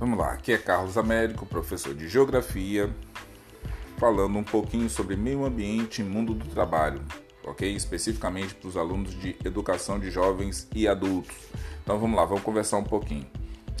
Vamos lá, aqui é Carlos Américo, professor de Geografia, falando um pouquinho sobre meio ambiente e mundo do trabalho, ok? Especificamente para os alunos de Educação de Jovens e Adultos. Então vamos lá, vamos conversar um pouquinho.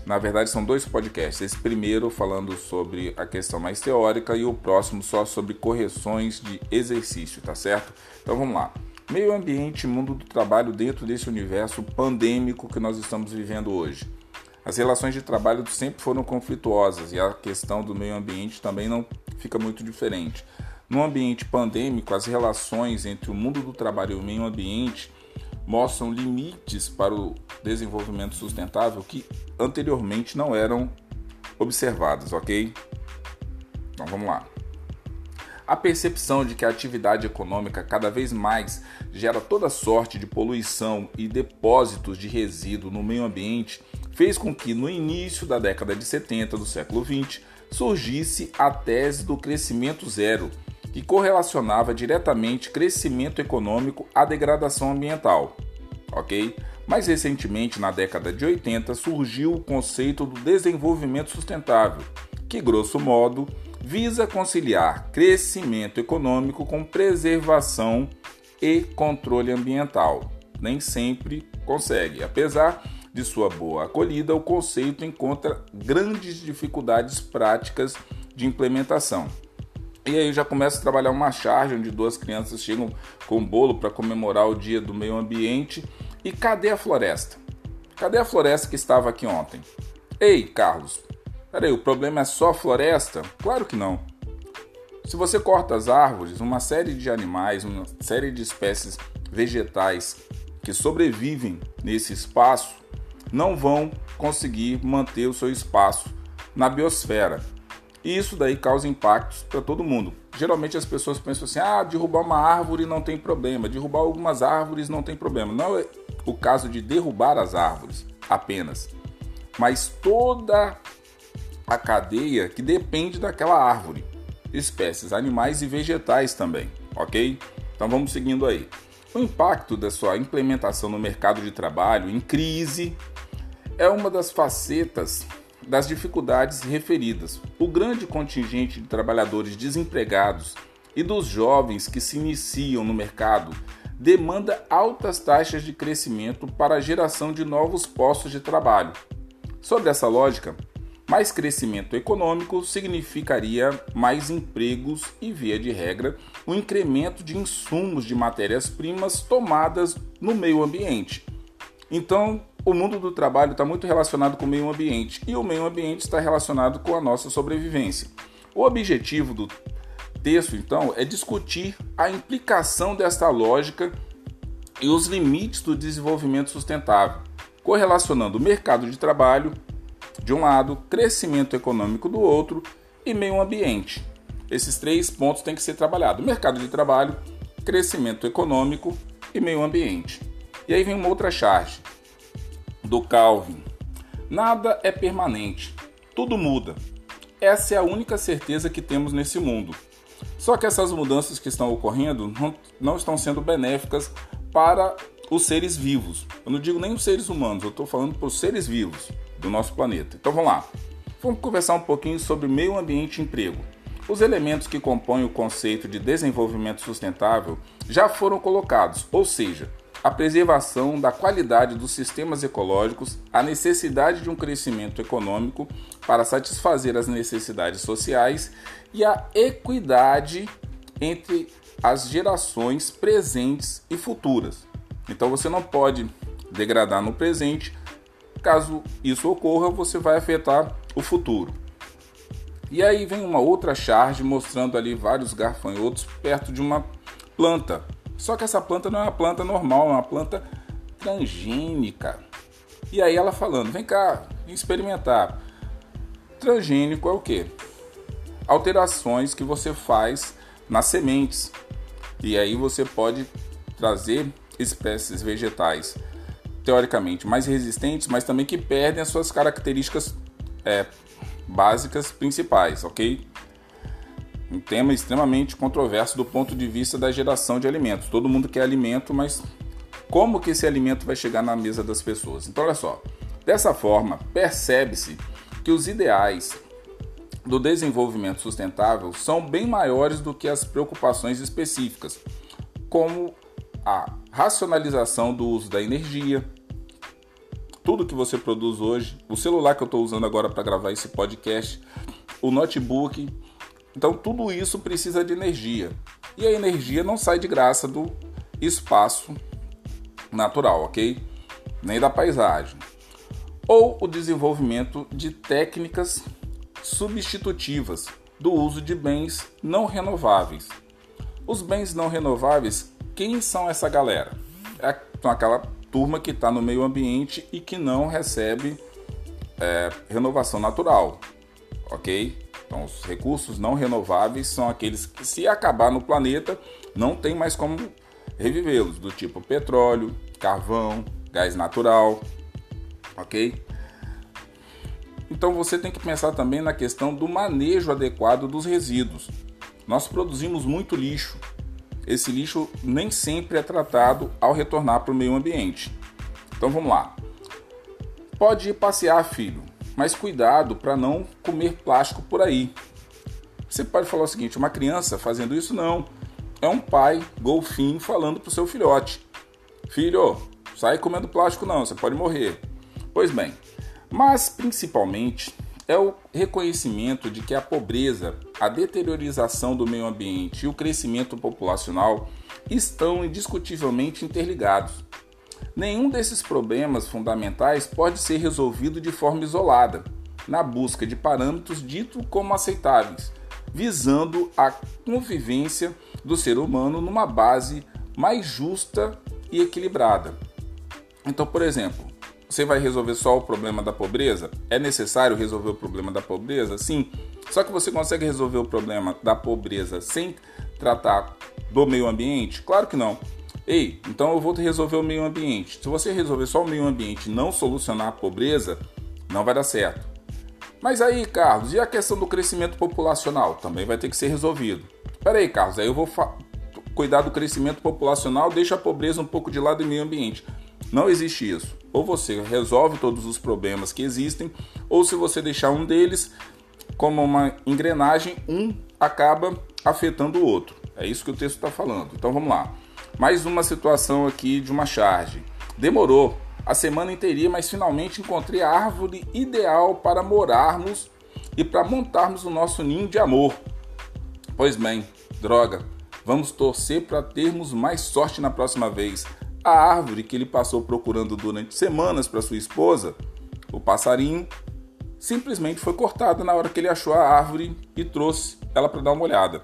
Na verdade, são dois podcasts. Esse primeiro falando sobre a questão mais teórica e o próximo só sobre correções de exercício, tá certo? Então vamos lá. Meio ambiente mundo do trabalho dentro desse universo pandêmico que nós estamos vivendo hoje. As relações de trabalho sempre foram conflituosas e a questão do meio ambiente também não fica muito diferente. No ambiente pandêmico, as relações entre o mundo do trabalho e o meio ambiente mostram limites para o desenvolvimento sustentável que anteriormente não eram observados, ok? Então vamos lá. A percepção de que a atividade econômica cada vez mais gera toda sorte de poluição e depósitos de resíduo no meio ambiente fez com que, no início da década de 70 do século 20, surgisse a tese do crescimento zero, que correlacionava diretamente crescimento econômico à degradação ambiental. Ok? Mais recentemente, na década de 80, surgiu o conceito do desenvolvimento sustentável, que, grosso modo, visa conciliar crescimento econômico com preservação e controle ambiental. Nem sempre consegue, apesar sua boa acolhida, o conceito encontra grandes dificuldades práticas de implementação. E aí já começa a trabalhar uma charge onde duas crianças chegam com bolo para comemorar o dia do meio ambiente. E cadê a floresta? Cadê a floresta que estava aqui ontem? Ei, Carlos, peraí, o problema é só floresta? Claro que não. Se você corta as árvores, uma série de animais, uma série de espécies vegetais que sobrevivem nesse espaço não vão conseguir manter o seu espaço na biosfera. E isso daí causa impactos para todo mundo. Geralmente as pessoas pensam assim: ah, derrubar uma árvore não tem problema, derrubar algumas árvores não tem problema. Não é o caso de derrubar as árvores apenas, mas toda a cadeia que depende daquela árvore, espécies animais e vegetais também, ok? Então vamos seguindo aí. O impacto da sua implementação no mercado de trabalho em crise é uma das facetas das dificuldades referidas. O grande contingente de trabalhadores desempregados e dos jovens que se iniciam no mercado demanda altas taxas de crescimento para a geração de novos postos de trabalho. Sob essa lógica, mais crescimento econômico significaria mais empregos e, via de regra, o um incremento de insumos de matérias-primas tomadas no meio ambiente. Então, o mundo do trabalho está muito relacionado com o meio ambiente e o meio ambiente está relacionado com a nossa sobrevivência. O objetivo do texto, então, é discutir a implicação desta lógica e os limites do desenvolvimento sustentável, correlacionando o mercado de trabalho de um lado, crescimento econômico do outro e meio ambiente. Esses três pontos têm que ser trabalhados: mercado de trabalho, crescimento econômico e meio ambiente. E aí vem uma outra charge do Calvin. Nada é permanente, tudo muda. Essa é a única certeza que temos nesse mundo. Só que essas mudanças que estão ocorrendo não, não estão sendo benéficas para os seres vivos. Eu não digo nem os seres humanos, eu estou falando para os seres vivos do nosso planeta. Então vamos lá. Vamos conversar um pouquinho sobre meio ambiente e emprego. Os elementos que compõem o conceito de desenvolvimento sustentável já foram colocados, ou seja, a preservação da qualidade dos sistemas ecológicos, a necessidade de um crescimento econômico para satisfazer as necessidades sociais e a equidade entre as gerações presentes e futuras. Então você não pode degradar no presente, caso isso ocorra, você vai afetar o futuro. E aí vem uma outra charge mostrando ali vários garfanhotos perto de uma planta só que essa planta não é uma planta normal, é uma planta transgênica. E aí ela falando, vem cá, experimentar. Transgênico é o que? Alterações que você faz nas sementes. E aí você pode trazer espécies vegetais teoricamente mais resistentes, mas também que perdem as suas características é, básicas principais, ok? Um tema extremamente controverso do ponto de vista da geração de alimentos. Todo mundo quer alimento, mas como que esse alimento vai chegar na mesa das pessoas? Então, olha só. Dessa forma, percebe-se que os ideais do desenvolvimento sustentável são bem maiores do que as preocupações específicas, como a racionalização do uso da energia, tudo que você produz hoje, o celular que eu estou usando agora para gravar esse podcast, o notebook. Então, tudo isso precisa de energia. E a energia não sai de graça do espaço natural, ok? Nem da paisagem. Ou o desenvolvimento de técnicas substitutivas do uso de bens não renováveis. Os bens não renováveis, quem são essa galera? É aquela turma que está no meio ambiente e que não recebe é, renovação natural, ok? Então, os recursos não renováveis são aqueles que, se acabar no planeta, não tem mais como revivê-los, do tipo petróleo, carvão, gás natural, ok? Então, você tem que pensar também na questão do manejo adequado dos resíduos. Nós produzimos muito lixo, esse lixo nem sempre é tratado ao retornar para o meio ambiente. Então vamos lá. Pode ir passear, filho, mas cuidado para não comer plástico por aí. Você pode falar o seguinte: uma criança fazendo isso não. É um pai golfinho falando para o seu filhote: Filho, sai comendo plástico não, você pode morrer. Pois bem, mas principalmente é o reconhecimento de que a pobreza, a deteriorização do meio ambiente e o crescimento populacional estão indiscutivelmente interligados. Nenhum desses problemas fundamentais pode ser resolvido de forma isolada, na busca de parâmetros ditos como aceitáveis, visando a convivência do ser humano numa base mais justa e equilibrada. Então, por exemplo, você vai resolver só o problema da pobreza? É necessário resolver o problema da pobreza? Sim. Só que você consegue resolver o problema da pobreza sem tratar do meio ambiente? Claro que não. Ei, então eu vou resolver o meio ambiente. Se você resolver só o meio ambiente e não solucionar a pobreza, não vai dar certo. Mas aí, Carlos, e a questão do crescimento populacional? Também vai ter que ser resolvido. Espera aí, Carlos, aí eu vou cuidar do crescimento populacional, deixa a pobreza um pouco de lado e meio ambiente. Não existe isso. Ou você resolve todos os problemas que existem, ou se você deixar um deles como uma engrenagem, um acaba afetando o outro. É isso que o texto está falando. Então vamos lá. Mais uma situação aqui de uma charge. Demorou a semana inteirinha, mas finalmente encontrei a árvore ideal para morarmos e para montarmos o nosso ninho de amor. Pois bem, droga, vamos torcer para termos mais sorte na próxima vez. A árvore que ele passou procurando durante semanas para sua esposa, o passarinho, simplesmente foi cortada na hora que ele achou a árvore e trouxe ela para dar uma olhada.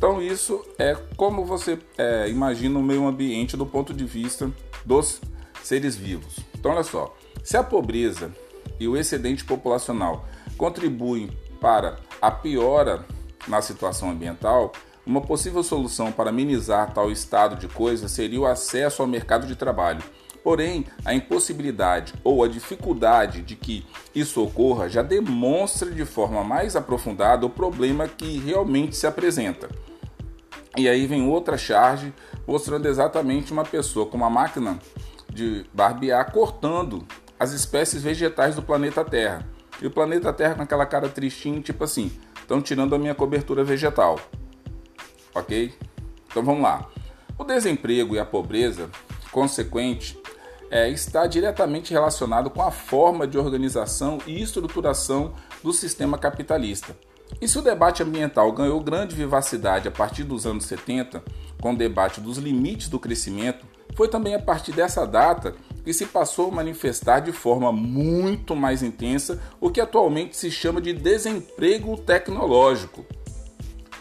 Então, isso é como você é, imagina o meio ambiente do ponto de vista dos seres vivos. Então, olha só: se a pobreza e o excedente populacional contribuem para a piora na situação ambiental, uma possível solução para minimizar tal estado de coisas seria o acesso ao mercado de trabalho. Porém, a impossibilidade ou a dificuldade de que isso ocorra já demonstra de forma mais aprofundada o problema que realmente se apresenta. E aí vem outra charge mostrando exatamente uma pessoa com uma máquina de barbear cortando as espécies vegetais do planeta Terra. E o planeta Terra com aquela cara tristinha, tipo assim, estão tirando a minha cobertura vegetal ok? Então vamos lá. O desemprego e a pobreza consequente é, está diretamente relacionado com a forma de organização e estruturação do sistema capitalista. E se o debate ambiental ganhou grande vivacidade a partir dos anos 70, com o debate dos limites do crescimento, foi também a partir dessa data que se passou a manifestar de forma muito mais intensa o que atualmente se chama de desemprego tecnológico.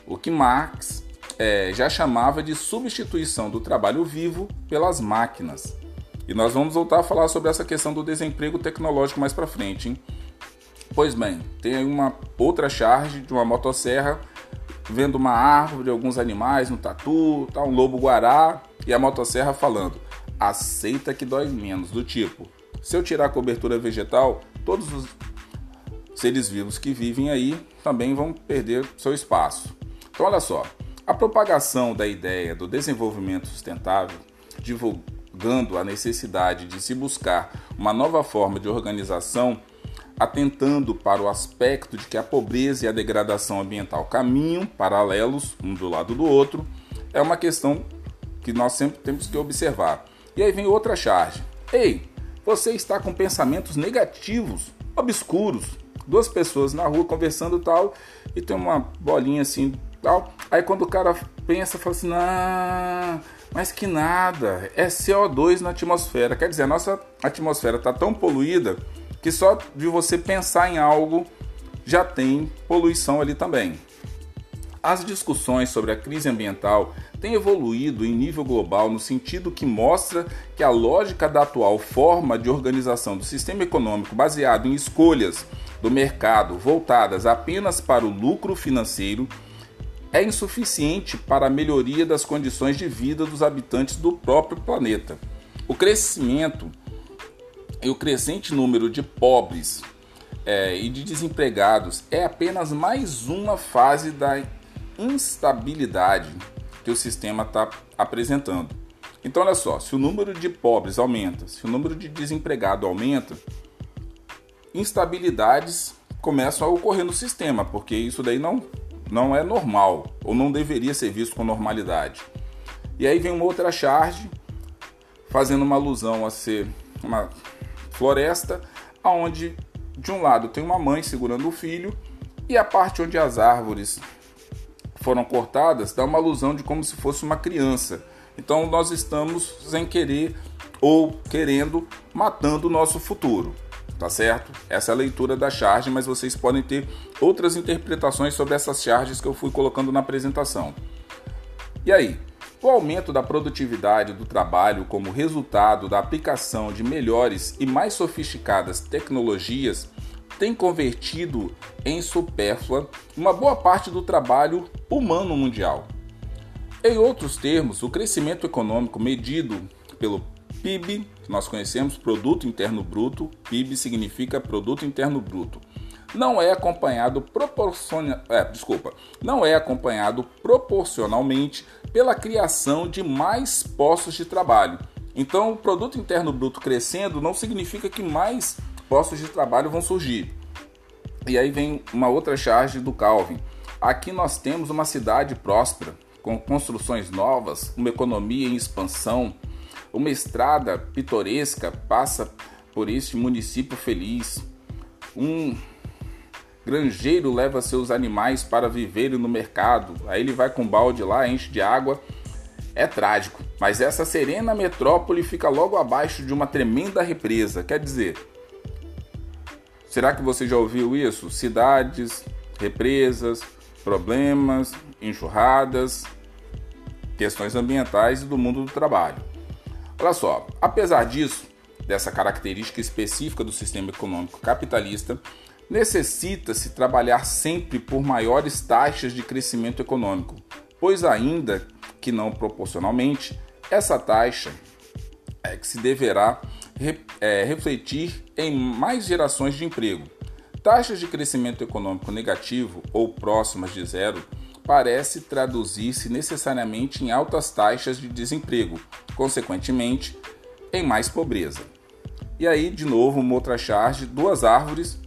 O que Marx é, já chamava de substituição do trabalho vivo pelas máquinas. E nós vamos voltar a falar sobre essa questão do desemprego tecnológico mais para frente. Hein? Pois bem, tem uma outra charge de uma motosserra vendo uma árvore, alguns animais no tatu, tá um lobo guará e a motosserra falando: aceita que dói menos, do tipo, se eu tirar a cobertura vegetal, todos os seres vivos que vivem aí também vão perder seu espaço. Então olha só, a propagação da ideia do desenvolvimento sustentável, divulgando a necessidade de se buscar uma nova forma de organização atentando para o aspecto de que a pobreza e a degradação ambiental caminham paralelos um do lado do outro, é uma questão que nós sempre temos que observar. E aí vem outra charge. Ei, você está com pensamentos negativos, obscuros. Duas pessoas na rua conversando tal, e tem uma bolinha assim tal. Aí quando o cara pensa, fala assim: "Não, mas que nada, é CO2 na atmosfera". Quer dizer, a nossa atmosfera está tão poluída que só de você pensar em algo já tem poluição ali também. As discussões sobre a crise ambiental têm evoluído em nível global no sentido que mostra que a lógica da atual forma de organização do sistema econômico baseado em escolhas do mercado voltadas apenas para o lucro financeiro é insuficiente para a melhoria das condições de vida dos habitantes do próprio planeta. O crescimento e o crescente número de pobres é, e de desempregados é apenas mais uma fase da instabilidade que o sistema está apresentando. Então, olha só: se o número de pobres aumenta, se o número de desempregado aumenta, instabilidades começam a ocorrer no sistema, porque isso daí não, não é normal ou não deveria ser visto com normalidade. E aí vem uma outra charge fazendo uma alusão a ser uma floresta, aonde de um lado tem uma mãe segurando o filho e a parte onde as árvores foram cortadas dá uma alusão de como se fosse uma criança. Então nós estamos sem querer ou querendo matando o nosso futuro tá certo? Essa é a leitura da charge, mas vocês podem ter outras interpretações sobre essas charges que eu fui colocando na apresentação. E aí, o aumento da produtividade do trabalho como resultado da aplicação de melhores e mais sofisticadas tecnologias tem convertido em supérflua uma boa parte do trabalho humano mundial. Em outros termos, o crescimento econômico medido pelo PIB, que nós conhecemos, Produto Interno Bruto, PIB significa Produto Interno Bruto. Não é acompanhado proporciona, é, desculpa, não é acompanhado proporcionalmente pela criação de mais postos de trabalho. Então, o produto interno bruto crescendo não significa que mais postos de trabalho vão surgir. E aí vem uma outra charge do Calvin. Aqui nós temos uma cidade próspera, com construções novas, uma economia em expansão, uma estrada pitoresca passa por este município feliz. Um granjeiro leva seus animais para viverem no mercado. Aí ele vai com balde lá, enche de água. É trágico, mas essa serena metrópole fica logo abaixo de uma tremenda represa. Quer dizer, será que você já ouviu isso? Cidades, represas, problemas, enxurradas, questões ambientais e do mundo do trabalho. Olha só, apesar disso, dessa característica específica do sistema econômico capitalista, necessita-se trabalhar sempre por maiores taxas de crescimento econômico, pois ainda que não proporcionalmente, essa taxa é que se deverá é, refletir em mais gerações de emprego. Taxas de crescimento econômico negativo ou próximas de zero parece traduzir-se necessariamente em altas taxas de desemprego, consequentemente, em mais pobreza. E aí, de novo, uma outra charge: duas árvores,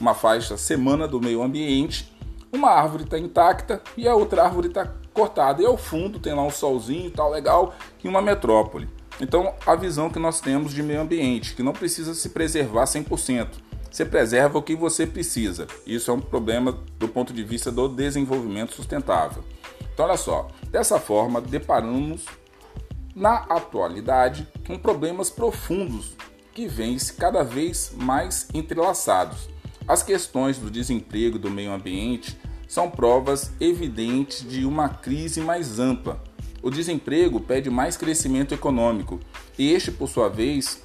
uma faixa semana do meio ambiente, uma árvore está intacta e a outra árvore está cortada. E ao fundo tem lá um solzinho tal, legal, e uma metrópole. Então, a visão que nós temos de meio ambiente, que não precisa se preservar 100%. Você preserva o que você precisa. Isso é um problema do ponto de vista do desenvolvimento sustentável. Então, olha só, dessa forma, deparamos na atualidade com problemas profundos que vêm cada vez mais entrelaçados. As questões do desemprego e do meio ambiente são provas evidentes de uma crise mais ampla. O desemprego pede mais crescimento econômico e este, por sua vez,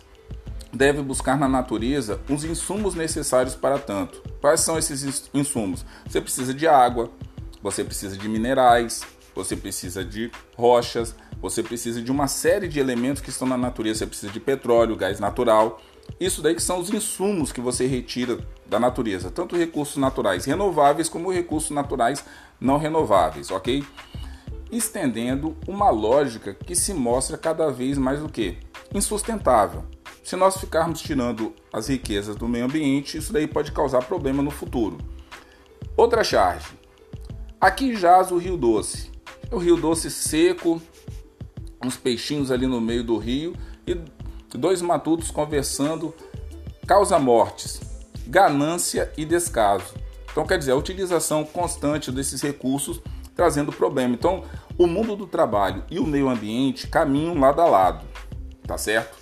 deve buscar na natureza os insumos necessários para tanto. Quais são esses insumos? Você precisa de água, você precisa de minerais, você precisa de rochas, você precisa de uma série de elementos que estão na natureza. Você precisa de petróleo, gás natural. Isso daí que são os insumos que você retira da natureza, tanto recursos naturais renováveis como recursos naturais não renováveis, ok? Estendendo uma lógica que se mostra cada vez mais o que? Insustentável Se nós ficarmos tirando as riquezas do meio ambiente, isso daí pode causar problema no futuro. Outra charge. Aqui jaz o Rio Doce. O Rio Doce seco, uns peixinhos ali no meio do rio e dois matutos conversando causa mortes, ganância e descaso. Então, quer dizer, a utilização constante desses recursos trazendo problema. Então, o mundo do trabalho e o meio ambiente caminham lado a lado, tá certo?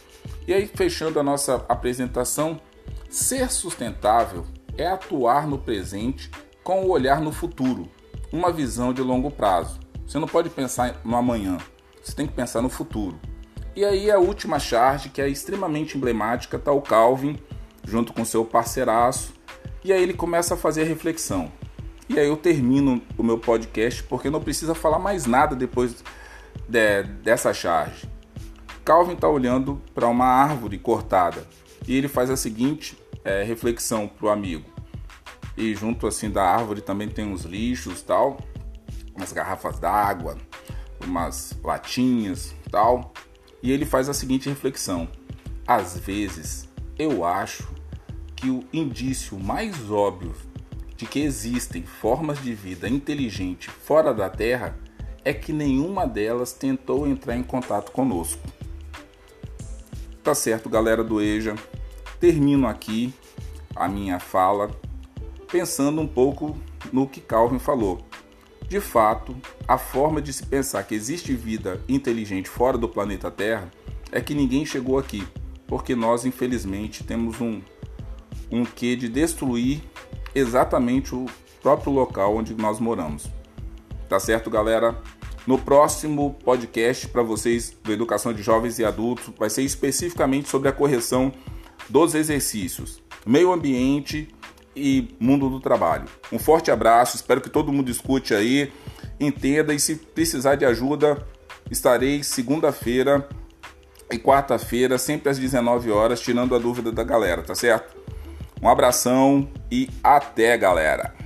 E aí, fechando a nossa apresentação, ser sustentável é atuar no presente com o olhar no futuro, uma visão de longo prazo. Você não pode pensar no amanhã, você tem que pensar no futuro. E aí a última charge, que é extremamente emblemática, tá o Calvin junto com seu parceiraço, e aí ele começa a fazer a reflexão. E aí eu termino o meu podcast porque não precisa falar mais nada depois de, dessa charge. Calvin está olhando para uma árvore cortada e ele faz a seguinte é, reflexão para o amigo. E junto assim da árvore também tem uns lixos tal, umas garrafas d'água, umas latinhas tal. E ele faz a seguinte reflexão: às vezes eu acho que o indício mais óbvio de que existem formas de vida inteligente fora da Terra é que nenhuma delas tentou entrar em contato conosco. Tá certo, galera do EJA. Termino aqui a minha fala pensando um pouco no que Calvin falou. De fato, a forma de se pensar que existe vida inteligente fora do planeta Terra é que ninguém chegou aqui, porque nós infelizmente temos um um quê de destruir exatamente o próprio local onde nós moramos. Tá certo, galera? No próximo podcast para vocês do Educação de Jovens e Adultos vai ser especificamente sobre a correção dos exercícios, meio ambiente e mundo do trabalho. Um forte abraço, espero que todo mundo escute aí, entenda e se precisar de ajuda, estarei segunda-feira e quarta-feira, sempre às 19 horas, tirando a dúvida da galera, tá certo? Um abração e até, galera!